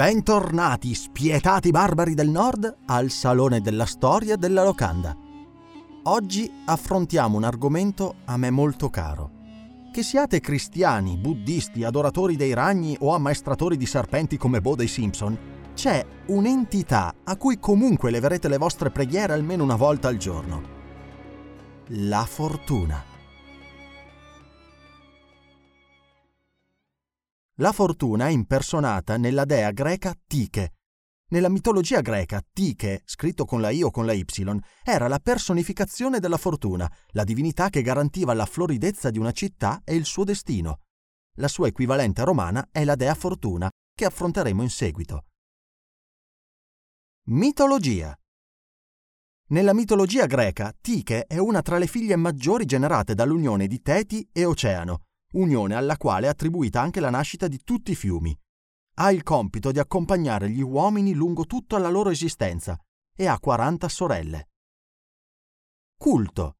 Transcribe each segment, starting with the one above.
Bentornati, spietati barbari del nord, al Salone della Storia della Locanda. Oggi affrontiamo un argomento a me molto caro. Che siate cristiani, buddisti, adoratori dei ragni o ammaestratori di serpenti come Bo dei Simpson, c'è un'entità a cui comunque leverete le vostre preghiere almeno una volta al giorno. La fortuna. La fortuna è impersonata nella dea greca Tiche. Nella mitologia greca, Tiche, scritto con la I o con la Y, era la personificazione della fortuna, la divinità che garantiva la floridezza di una città e il suo destino. La sua equivalente romana è la dea Fortuna, che affronteremo in seguito. Mitologia Nella mitologia greca, Tiche è una tra le figlie maggiori generate dall'unione di Teti e Oceano, unione alla quale è attribuita anche la nascita di tutti i fiumi. Ha il compito di accompagnare gli uomini lungo tutta la loro esistenza e ha 40 sorelle. Culto.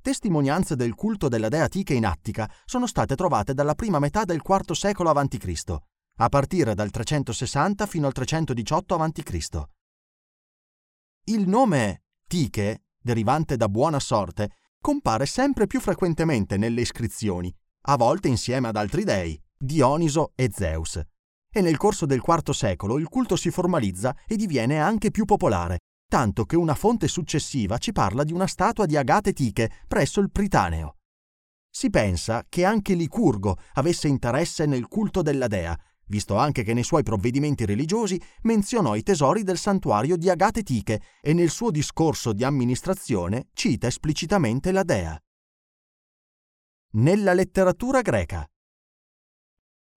Testimonianze del culto della dea Tiche in Attica sono state trovate dalla prima metà del IV secolo a.C., a partire dal 360 fino al 318 a.C. Il nome Tiche, derivante da buona sorte, compare sempre più frequentemente nelle iscrizioni a volte insieme ad altri dei, Dioniso e Zeus. E nel corso del IV secolo il culto si formalizza e diviene anche più popolare, tanto che una fonte successiva ci parla di una statua di Agate Tiche presso il Pritaneo. Si pensa che anche Licurgo avesse interesse nel culto della dea, visto anche che nei suoi provvedimenti religiosi menzionò i tesori del santuario di Agate Tiche e nel suo discorso di amministrazione cita esplicitamente la dea nella letteratura greca.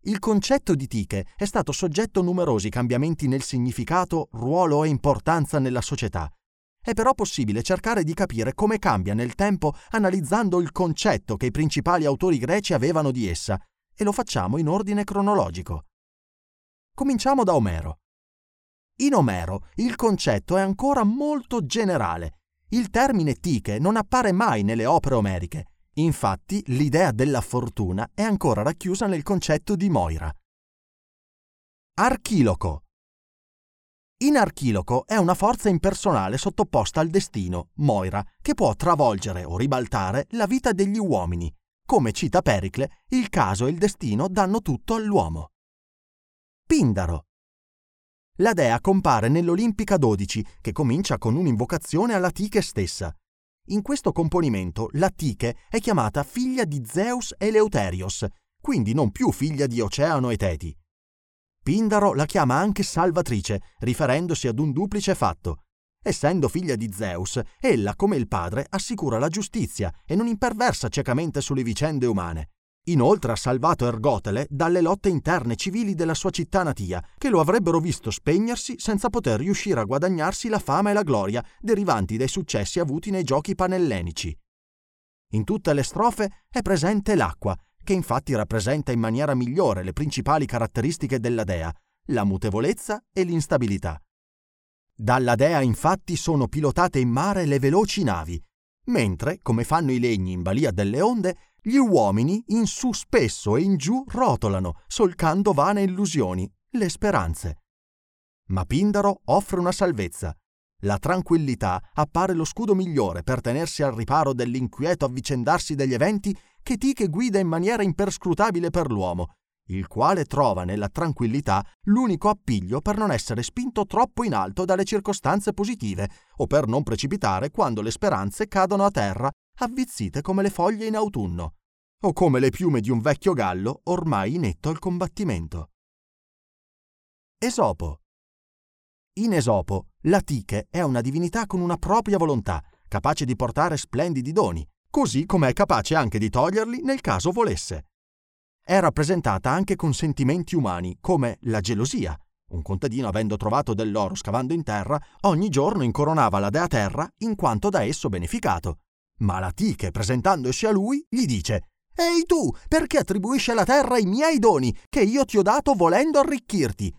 Il concetto di Tiche è stato soggetto a numerosi cambiamenti nel significato, ruolo e importanza nella società. È però possibile cercare di capire come cambia nel tempo analizzando il concetto che i principali autori greci avevano di essa, e lo facciamo in ordine cronologico. Cominciamo da Omero. In Omero il concetto è ancora molto generale. Il termine Tiche non appare mai nelle opere omeriche Infatti, l'idea della fortuna è ancora racchiusa nel concetto di Moira. Archiloco. In Archiloco è una forza impersonale sottoposta al destino, Moira, che può travolgere o ribaltare la vita degli uomini. Come cita Pericle, il caso e il destino danno tutto all'uomo. Pindaro. La dea compare nell'Olimpica 12, che comincia con un'invocazione alla Tiche stessa, in questo componimento la Tiche è chiamata figlia di Zeus Eleuterios, quindi non più figlia di Oceano e Teti. Pindaro la chiama anche salvatrice, riferendosi ad un duplice fatto. Essendo figlia di Zeus, ella, come il padre, assicura la giustizia e non imperversa ciecamente sulle vicende umane. Inoltre ha salvato Ergotele dalle lotte interne civili della sua città natia, che lo avrebbero visto spegnersi senza poter riuscire a guadagnarsi la fama e la gloria derivanti dai successi avuti nei giochi panellenici. In tutte le strofe è presente l'acqua, che infatti rappresenta in maniera migliore le principali caratteristiche della dea, la mutevolezza e l'instabilità. Dalla dea infatti sono pilotate in mare le veloci navi, mentre, come fanno i legni in balia delle onde, gli uomini in su spesso e in giù rotolano, solcando vane illusioni, le speranze. Ma Pindaro offre una salvezza. La tranquillità appare lo scudo migliore per tenersi al riparo dell'inquieto avvicendarsi degli eventi che Tiche guida in maniera imperscrutabile per l'uomo, il quale trova nella tranquillità l'unico appiglio per non essere spinto troppo in alto dalle circostanze positive o per non precipitare quando le speranze cadono a terra, avvizzite come le foglie in autunno, o come le piume di un vecchio gallo ormai inetto al combattimento. Esopo in Esopo, l'Atiche è una divinità con una propria volontà, capace di portare splendidi doni, così come è capace anche di toglierli nel caso volesse. È rappresentata anche con sentimenti umani, come la gelosia. Un contadino, avendo trovato dell'oro scavando in terra, ogni giorno incoronava la dea terra in quanto da esso beneficato. Ma l'Atiche, presentandosi a lui, gli dice Ehi tu, perché attribuisci alla terra i miei doni, che io ti ho dato volendo arricchirti?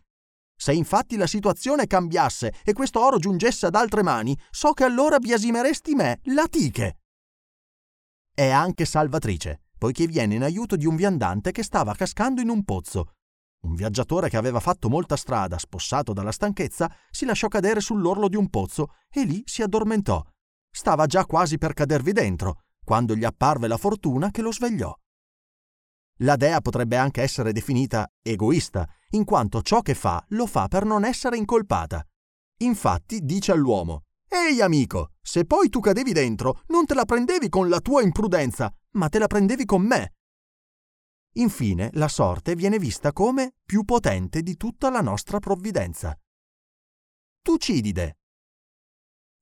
Se infatti la situazione cambiasse e questo oro giungesse ad altre mani, so che allora biasimeresti me, l'Atiche. È anche salvatrice, poiché viene in aiuto di un viandante che stava cascando in un pozzo. Un viaggiatore che aveva fatto molta strada, spossato dalla stanchezza, si lasciò cadere sull'orlo di un pozzo e lì si addormentò. Stava già quasi per cadervi dentro, quando gli apparve la fortuna che lo svegliò. La dea potrebbe anche essere definita egoista, in quanto ciò che fa lo fa per non essere incolpata. Infatti dice all'uomo Ehi amico, se poi tu cadevi dentro, non te la prendevi con la tua imprudenza, ma te la prendevi con me. Infine, la sorte viene vista come più potente di tutta la nostra provvidenza. Tucidide.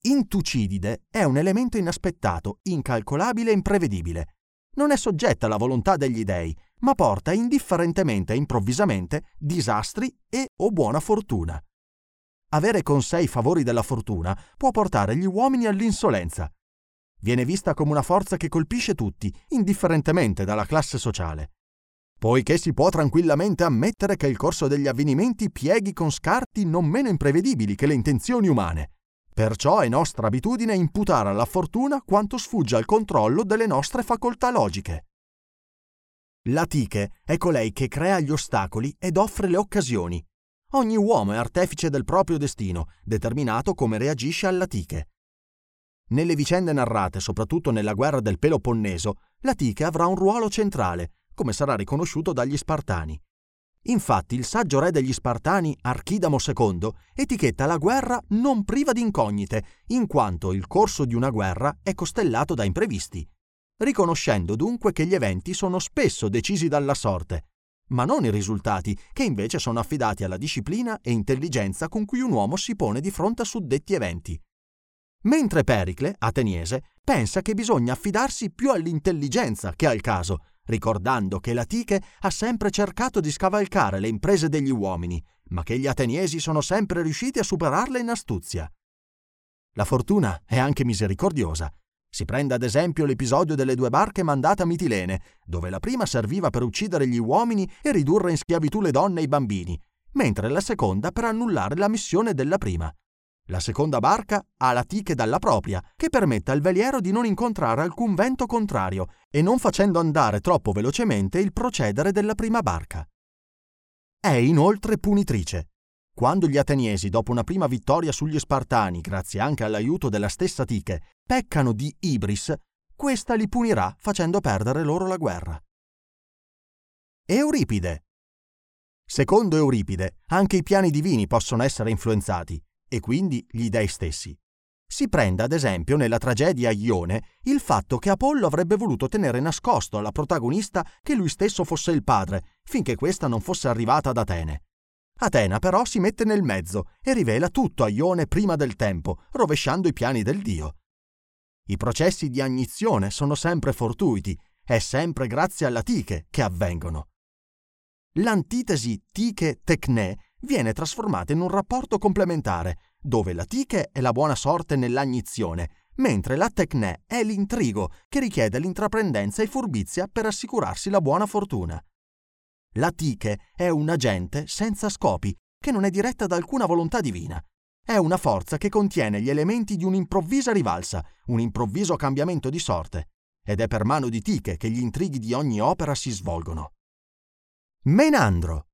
In Tucidide è un elemento inaspettato, incalcolabile e imprevedibile. Non è soggetta alla volontà degli dei, ma porta indifferentemente e improvvisamente disastri e o buona fortuna. Avere con sé i favori della fortuna può portare gli uomini all'insolenza. Viene vista come una forza che colpisce tutti, indifferentemente dalla classe sociale. Poiché si può tranquillamente ammettere che il corso degli avvenimenti pieghi con scarti non meno imprevedibili che le intenzioni umane. Perciò è nostra abitudine imputare alla fortuna quanto sfugge al controllo delle nostre facoltà logiche. L'Atiche è colei che crea gli ostacoli ed offre le occasioni. Ogni uomo è artefice del proprio destino, determinato come reagisce all'Atiche. Nelle vicende narrate, soprattutto nella guerra del Peloponneso, l'Atiche avrà un ruolo centrale, come sarà riconosciuto dagli Spartani. Infatti il saggio re degli Spartani, Archidamo II, etichetta la guerra non priva di incognite, in quanto il corso di una guerra è costellato da imprevisti riconoscendo dunque che gli eventi sono spesso decisi dalla sorte, ma non i risultati, che invece sono affidati alla disciplina e intelligenza con cui un uomo si pone di fronte a suddetti eventi. Mentre Pericle, ateniese, pensa che bisogna affidarsi più all'intelligenza che al caso, ricordando che l'Atiche ha sempre cercato di scavalcare le imprese degli uomini, ma che gli ateniesi sono sempre riusciti a superarle in astuzia. La fortuna è anche misericordiosa si prenda ad esempio l'episodio delle due barche mandate a Mitilene, dove la prima serviva per uccidere gli uomini e ridurre in schiavitù le donne e i bambini, mentre la seconda per annullare la missione della prima. La seconda barca ha la tiche dalla propria, che permette al veliero di non incontrare alcun vento contrario e non facendo andare troppo velocemente il procedere della prima barca. È inoltre punitrice, quando gli ateniesi, dopo una prima vittoria sugli Spartani, grazie anche all'aiuto della stessa Tiche, peccano di ibris, questa li punirà facendo perdere loro la guerra. Euripide. Secondo Euripide, anche i piani divini possono essere influenzati, e quindi gli dei stessi. Si prenda ad esempio nella tragedia Ione il fatto che Apollo avrebbe voluto tenere nascosto alla protagonista che lui stesso fosse il padre, finché questa non fosse arrivata ad Atene. Atena però si mette nel mezzo e rivela tutto a Ione prima del tempo, rovesciando i piani del dio. I processi di agnizione sono sempre fortuiti, è sempre grazie alla tiche che avvengono. L'antitesi tiche-tecne viene trasformata in un rapporto complementare, dove la tiche è la buona sorte nell'agnizione, mentre la tecne è l'intrigo che richiede l'intraprendenza e furbizia per assicurarsi la buona fortuna. La Tiche è un agente senza scopi, che non è diretta da alcuna volontà divina. È una forza che contiene gli elementi di un'improvvisa rivalsa, un improvviso cambiamento di sorte, ed è per mano di Tiche che gli intrighi di ogni opera si svolgono. Menandro.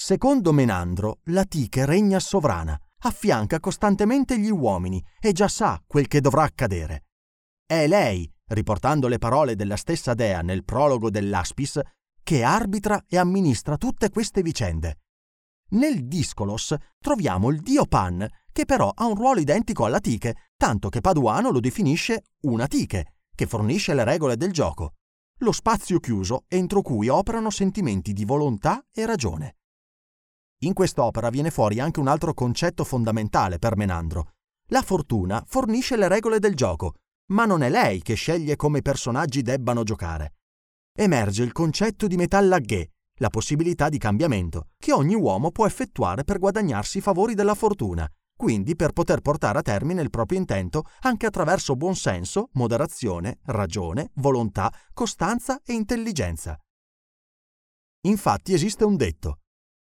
Secondo Menandro, la Tiche regna sovrana, affianca costantemente gli uomini e già sa quel che dovrà accadere. È lei, riportando le parole della stessa dea nel prologo dell'Aspis, che arbitra e amministra tutte queste vicende. Nel Discolos troviamo il dio Pan, che però ha un ruolo identico alla Tiche, tanto che Paduano lo definisce una Tiche, che fornisce le regole del gioco, lo spazio chiuso entro cui operano sentimenti di volontà e ragione. In quest'opera viene fuori anche un altro concetto fondamentale per Menandro. La fortuna fornisce le regole del gioco, ma non è lei che sceglie come i personaggi debbano giocare. Emerge il concetto di metallaghe, la possibilità di cambiamento che ogni uomo può effettuare per guadagnarsi i favori della fortuna, quindi per poter portare a termine il proprio intento anche attraverso buonsenso, moderazione, ragione, volontà, costanza e intelligenza. Infatti esiste un detto.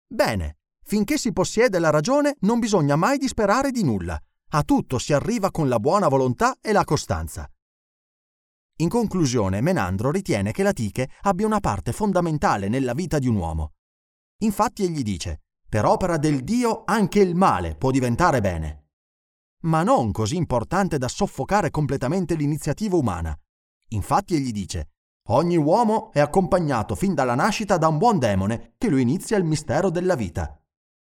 Bene, finché si possiede la ragione non bisogna mai disperare di nulla. A tutto si arriva con la buona volontà e la costanza. In conclusione, Menandro ritiene che la Tiche abbia una parte fondamentale nella vita di un uomo. Infatti egli dice, per opera del Dio anche il male può diventare bene. Ma non così importante da soffocare completamente l'iniziativa umana. Infatti egli dice, ogni uomo è accompagnato fin dalla nascita da un buon demone che lo inizia il mistero della vita.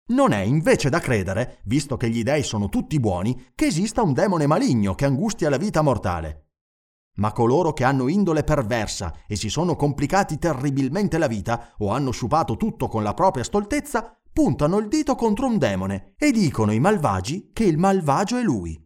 Non è invece da credere, visto che gli dei sono tutti buoni, che esista un demone maligno che angustia la vita mortale ma coloro che hanno indole perversa e si sono complicati terribilmente la vita o hanno sciupato tutto con la propria stoltezza, puntano il dito contro un demone e dicono ai malvagi che il malvagio è lui.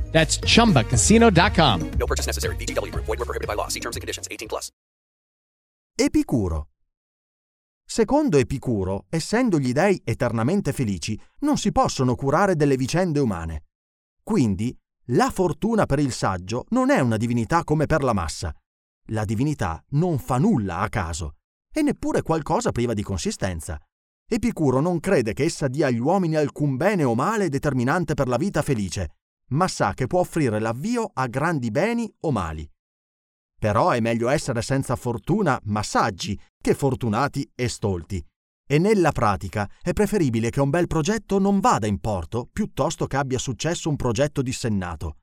That's chumbacasino.com. No purchase necessary. VGW Group. Void were prohibited by law. See terms and conditions. 18 plus. Epicuro. Secondo Epicuro, essendo gli dei eternamente felici, non si possono curare delle vicende umane. Quindi, la fortuna per il saggio non è una divinità come per la massa. La divinità non fa nulla a caso, e neppure qualcosa priva di consistenza. Epicuro non crede che essa dia agli uomini alcun bene o male determinante per la vita felice, ma sa che può offrire l'avvio a grandi beni o mali. Però è meglio essere senza fortuna ma saggi che fortunati e stolti. E nella pratica è preferibile che un bel progetto non vada in porto piuttosto che abbia successo un progetto dissennato.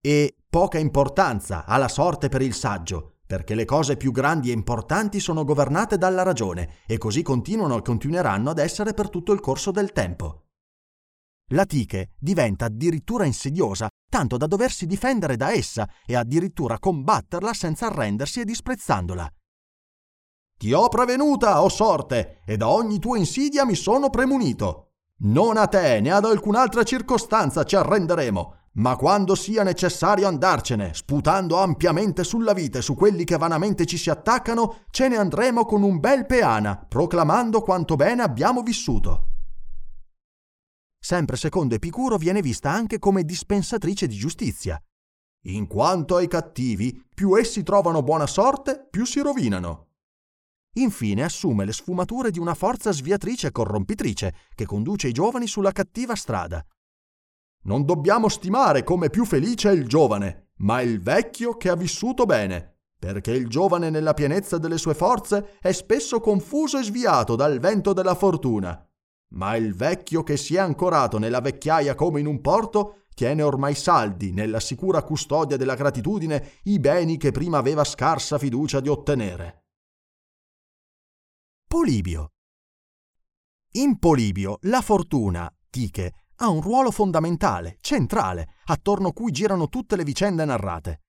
E poca importanza ha la sorte per il saggio, perché le cose più grandi e importanti sono governate dalla ragione e così continuano e continueranno ad essere per tutto il corso del tempo. La Tiche diventa addirittura insidiosa, tanto da doversi difendere da essa e addirittura combatterla senza arrendersi e disprezzandola. Ti ho prevenuta, o oh sorte, e da ogni tua insidia mi sono premunito. Non a te né ad alcun'altra circostanza ci arrenderemo, ma quando sia necessario andarcene, sputando ampiamente sulla vita e su quelli che vanamente ci si attaccano, ce ne andremo con un bel peana, proclamando quanto bene abbiamo vissuto sempre secondo Epicuro viene vista anche come dispensatrice di giustizia. In quanto ai cattivi, più essi trovano buona sorte, più si rovinano. Infine assume le sfumature di una forza sviatrice e corrompitrice che conduce i giovani sulla cattiva strada. Non dobbiamo stimare come più felice è il giovane, ma il vecchio che ha vissuto bene, perché il giovane nella pienezza delle sue forze è spesso confuso e sviato dal vento della fortuna ma il vecchio che si è ancorato nella vecchiaia come in un porto tiene ormai saldi nella sicura custodia della gratitudine i beni che prima aveva scarsa fiducia di ottenere. Polibio. In Polibio la fortuna, Tiche, ha un ruolo fondamentale, centrale, attorno cui girano tutte le vicende narrate.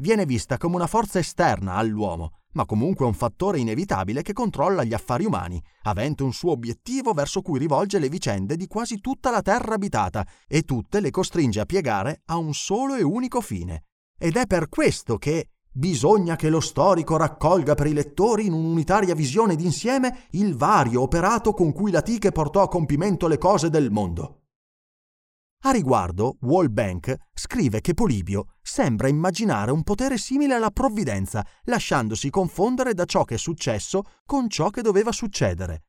Viene vista come una forza esterna all'uomo, ma comunque un fattore inevitabile che controlla gli affari umani, avente un suo obiettivo verso cui rivolge le vicende di quasi tutta la terra abitata e tutte le costringe a piegare a un solo e unico fine. Ed è per questo che bisogna che lo storico raccolga per i lettori in un'unitaria visione d'insieme il vario operato con cui la Tiche portò a compimento le cose del mondo. A riguardo, Wallbank scrive che Polibio sembra immaginare un potere simile alla provvidenza, lasciandosi confondere da ciò che è successo con ciò che doveva succedere.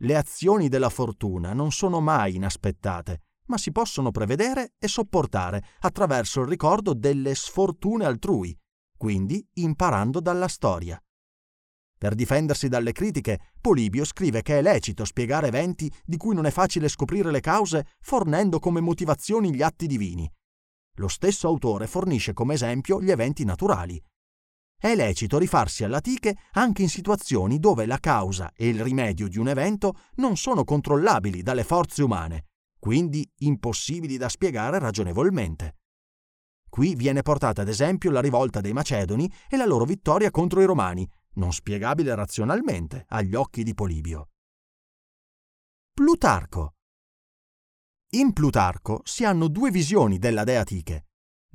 Le azioni della fortuna non sono mai inaspettate, ma si possono prevedere e sopportare attraverso il ricordo delle sfortune altrui, quindi imparando dalla storia. Per difendersi dalle critiche, Polibio scrive che è lecito spiegare eventi di cui non è facile scoprire le cause fornendo come motivazioni gli atti divini. Lo stesso autore fornisce come esempio gli eventi naturali. È lecito rifarsi all'atiche anche in situazioni dove la causa e il rimedio di un evento non sono controllabili dalle forze umane, quindi impossibili da spiegare ragionevolmente. Qui viene portata ad esempio la rivolta dei Macedoni e la loro vittoria contro i Romani, non spiegabile razionalmente agli occhi di Polibio. Plutarco. In Plutarco si hanno due visioni della dea Tiche.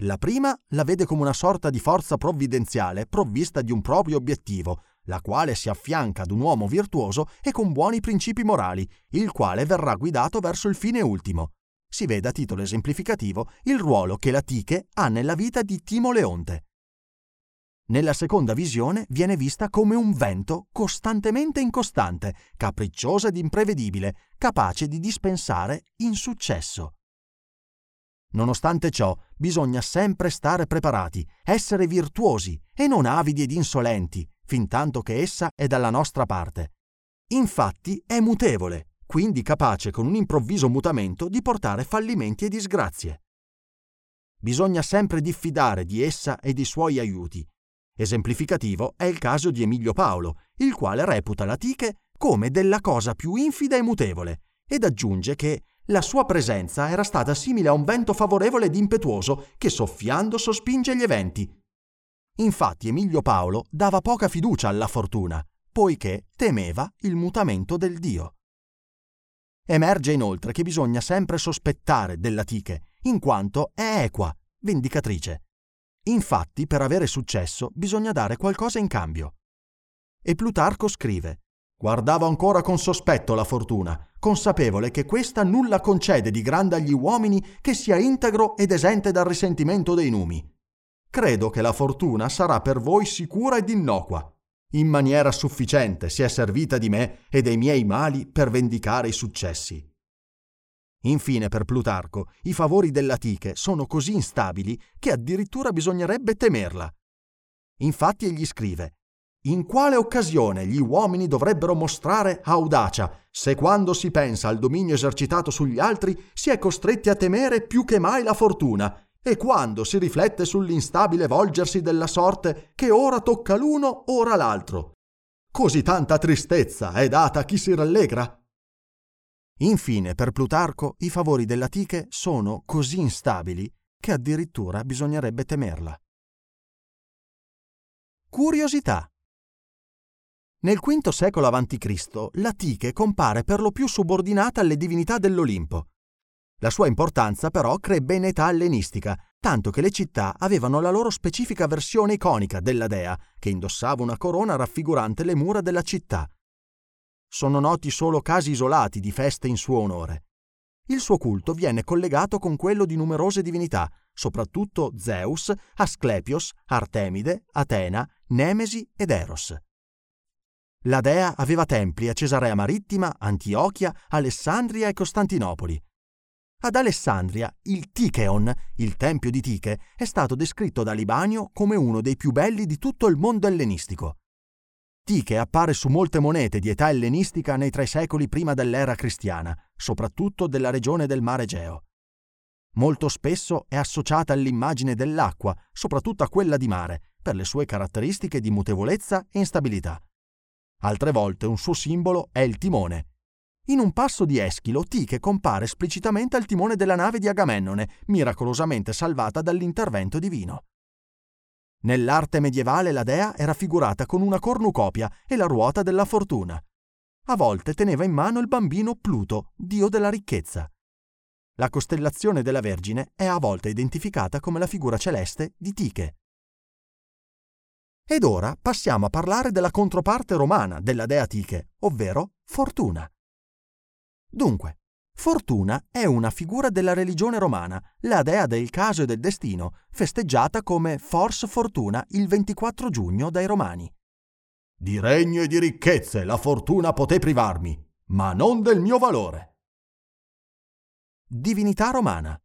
La prima la vede come una sorta di forza provvidenziale provvista di un proprio obiettivo, la quale si affianca ad un uomo virtuoso e con buoni principi morali, il quale verrà guidato verso il fine ultimo. Si vede a titolo esemplificativo il ruolo che la Tiche ha nella vita di Timo Leonte. Nella seconda visione viene vista come un vento costantemente incostante, capriccioso ed imprevedibile, capace di dispensare insuccesso. Nonostante ciò, bisogna sempre stare preparati, essere virtuosi e non avidi ed insolenti, fintanto che essa è dalla nostra parte. Infatti è mutevole, quindi capace con un improvviso mutamento di portare fallimenti e disgrazie. Bisogna sempre diffidare di essa e dei suoi aiuti, Esemplificativo è il caso di Emilio Paolo, il quale reputa l'Atiche come della cosa più infida e mutevole, ed aggiunge che la sua presenza era stata simile a un vento favorevole ed impetuoso che soffiando sospinge gli eventi. Infatti Emilio Paolo dava poca fiducia alla fortuna, poiché temeva il mutamento del Dio. Emerge inoltre che bisogna sempre sospettare dell'Atiche, in quanto è equa, vendicatrice. Infatti, per avere successo bisogna dare qualcosa in cambio. E Plutarco scrive: Guardavo ancora con sospetto la fortuna, consapevole che questa nulla concede di grande agli uomini che sia integro ed esente dal risentimento dei numi. Credo che la fortuna sarà per voi sicura ed innocua. In maniera sufficiente si è servita di me e dei miei mali per vendicare i successi. Infine, per Plutarco, i favori dell'Atiche sono così instabili che addirittura bisognerebbe temerla. Infatti egli scrive in quale occasione gli uomini dovrebbero mostrare audacia, se quando si pensa al dominio esercitato sugli altri si è costretti a temere più che mai la fortuna, e quando si riflette sull'instabile volgersi della sorte che ora tocca l'uno, ora l'altro. Così tanta tristezza è data a chi si rallegra? Infine, per Plutarco, i favori dell'Atiche sono così instabili che addirittura bisognerebbe temerla. Curiosità. Nel V secolo a.C. l'Atiche compare per lo più subordinata alle divinità dell'Olimpo. La sua importanza però crebbe in età ellenistica, tanto che le città avevano la loro specifica versione iconica della dea, che indossava una corona raffigurante le mura della città, sono noti solo casi isolati di feste in suo onore. Il suo culto viene collegato con quello di numerose divinità, soprattutto Zeus, Asclepios, Artemide, Atena, Nemesi ed Eros. La dea aveva templi a Cesarea Marittima, Antiochia, Alessandria e Costantinopoli. Ad Alessandria, il Ticheon, il tempio di Tiche, è stato descritto da Libanio come uno dei più belli di tutto il mondo ellenistico. Tiche appare su molte monete di età ellenistica nei tre secoli prima dell'era cristiana, soprattutto della regione del mare Egeo. Molto spesso è associata all'immagine dell'acqua, soprattutto a quella di mare, per le sue caratteristiche di mutevolezza e instabilità. Altre volte un suo simbolo è il timone. In un passo di Eschilo, Tiche compare esplicitamente al timone della nave di Agamennone, miracolosamente salvata dall'intervento divino. Nell'arte medievale la dea era figurata con una cornucopia e la ruota della fortuna. A volte teneva in mano il bambino Pluto, dio della ricchezza. La costellazione della Vergine è a volte identificata come la figura celeste di Tiche. Ed ora passiamo a parlare della controparte romana della dea Tiche, ovvero Fortuna. Dunque, Fortuna è una figura della religione romana, la dea del caso e del destino, festeggiata come Fors Fortuna il 24 giugno dai romani. Di regno e di ricchezze la fortuna poté privarmi, ma non del mio valore. Divinità romana.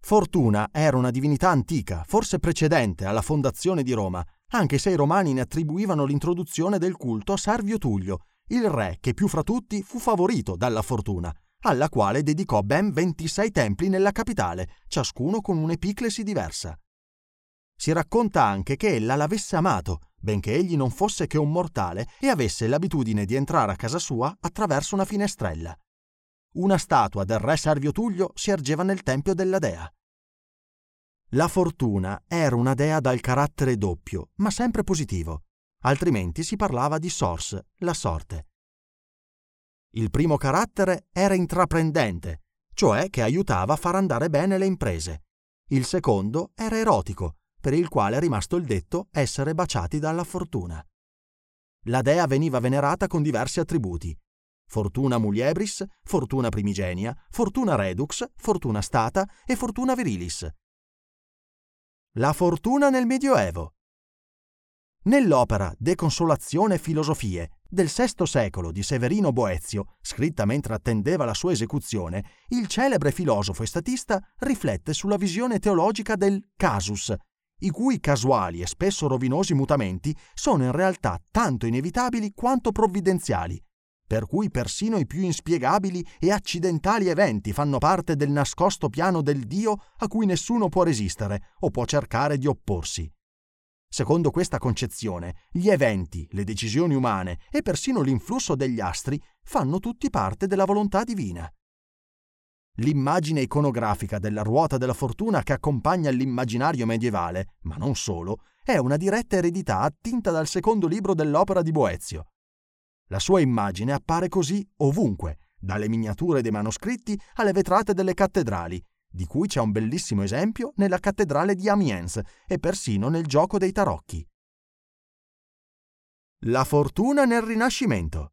Fortuna era una divinità antica, forse precedente alla fondazione di Roma, anche se i romani ne attribuivano l'introduzione del culto a Servio Tullio, il re che più fra tutti fu favorito dalla fortuna, alla quale dedicò ben 26 templi nella capitale, ciascuno con un'epiclesi diversa. Si racconta anche che ella l'avesse amato, benché egli non fosse che un mortale e avesse l'abitudine di entrare a casa sua attraverso una finestrella. Una statua del re Servio Tullio si ergeva nel tempio della dea. La fortuna era una dea dal carattere doppio, ma sempre positivo, altrimenti si parlava di sors, la sorte. Il primo carattere era intraprendente, cioè che aiutava a far andare bene le imprese. Il secondo era erotico, per il quale è rimasto il detto essere baciati dalla fortuna. La dea veniva venerata con diversi attributi. Fortuna muliebris, fortuna primigenia, fortuna redux, fortuna stata e fortuna virilis. La fortuna nel Medioevo. Nell'opera De Consolazione Filosofie del VI secolo di Severino Boezio, scritta mentre attendeva la sua esecuzione, il celebre filosofo e statista riflette sulla visione teologica del casus, i cui casuali e spesso rovinosi mutamenti sono in realtà tanto inevitabili quanto provvidenziali, per cui persino i più inspiegabili e accidentali eventi fanno parte del nascosto piano del Dio a cui nessuno può resistere o può cercare di opporsi. Secondo questa concezione, gli eventi, le decisioni umane e persino l'influsso degli astri fanno tutti parte della volontà divina. L'immagine iconografica della ruota della fortuna che accompagna l'immaginario medievale, ma non solo, è una diretta eredità attinta dal secondo libro dell'opera di Boezio. La sua immagine appare così ovunque, dalle miniature dei manoscritti alle vetrate delle cattedrali, di cui c'è un bellissimo esempio nella cattedrale di Amiens e persino nel gioco dei tarocchi. La fortuna nel Rinascimento.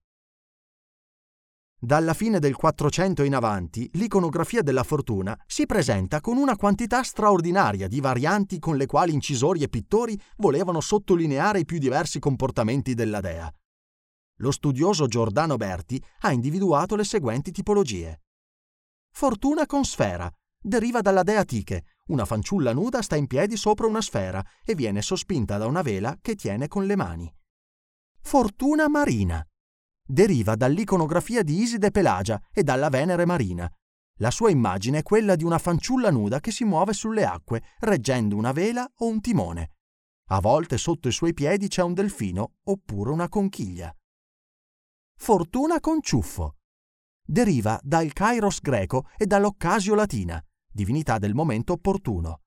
Dalla fine del 400 in avanti, l'iconografia della fortuna si presenta con una quantità straordinaria di varianti con le quali incisori e pittori volevano sottolineare i più diversi comportamenti della dea. Lo studioso Giordano Berti ha individuato le seguenti tipologie. Fortuna con sfera, deriva dalla dea Tiche. Una fanciulla nuda sta in piedi sopra una sfera e viene sospinta da una vela che tiene con le mani. Fortuna marina. Deriva dall'iconografia di Iside Pelagia e dalla Venere marina. La sua immagine è quella di una fanciulla nuda che si muove sulle acque, reggendo una vela o un timone. A volte sotto i suoi piedi c'è un delfino oppure una conchiglia. Fortuna con ciuffo. Deriva dal kairos greco e dall'occasio latina divinità del momento opportuno.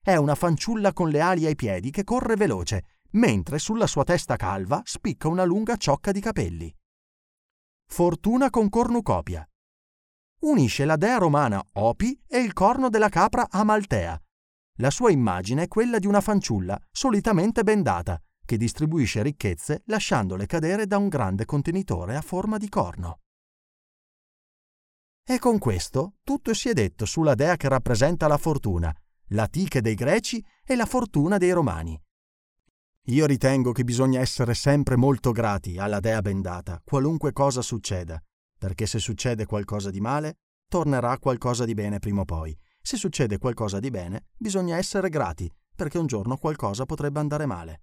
È una fanciulla con le ali ai piedi che corre veloce, mentre sulla sua testa calva spicca una lunga ciocca di capelli. Fortuna con cornucopia. Unisce la dea romana Opi e il corno della capra Amaltea. La sua immagine è quella di una fanciulla solitamente bendata, che distribuisce ricchezze lasciandole cadere da un grande contenitore a forma di corno. E con questo tutto si è detto sulla dea che rappresenta la fortuna, l'Atiche dei greci e la fortuna dei romani. Io ritengo che bisogna essere sempre molto grati alla dea bendata, qualunque cosa succeda, perché se succede qualcosa di male, tornerà qualcosa di bene prima o poi. Se succede qualcosa di bene, bisogna essere grati, perché un giorno qualcosa potrebbe andare male.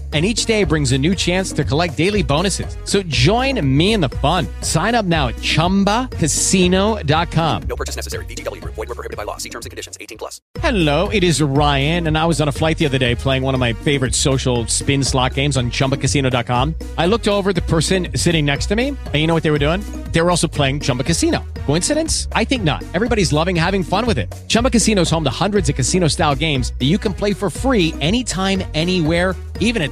and each day brings a new chance to collect daily bonuses. So join me in the fun. Sign up now at ChumbaCasino.com. No purchase necessary. Group. Void were prohibited by law. See terms and conditions. 18 plus. Hello, it is Ryan, and I was on a flight the other day playing one of my favorite social spin slot games on ChumbaCasino.com. I looked over the person sitting next to me, and you know what they were doing? They were also playing Chumba Casino. Coincidence? I think not. Everybody's loving having fun with it. Chumba Casino is home to hundreds of casino-style games that you can play for free anytime, anywhere, even at